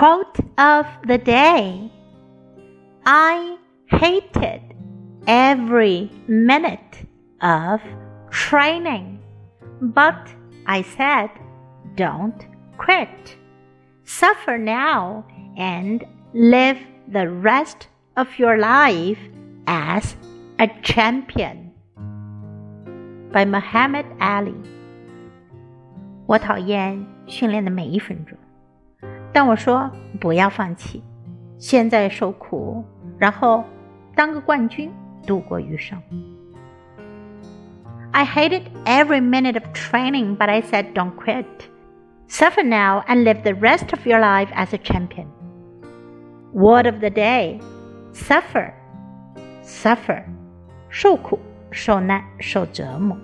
Quote of the day I hated every minute of training, but I said, don't quit. Suffer now and live the rest of your life as a champion. By Muhammad Ali. 我讨厌训练的每一分钟， 但我说不要放弃，现在受苦，然后当个冠军，度过余生。I hated every minute of training, but I said don't quit. Suffer now and live the rest of your life as a champion. Word of the day suffer, suffer, 受苦、受难、受折磨。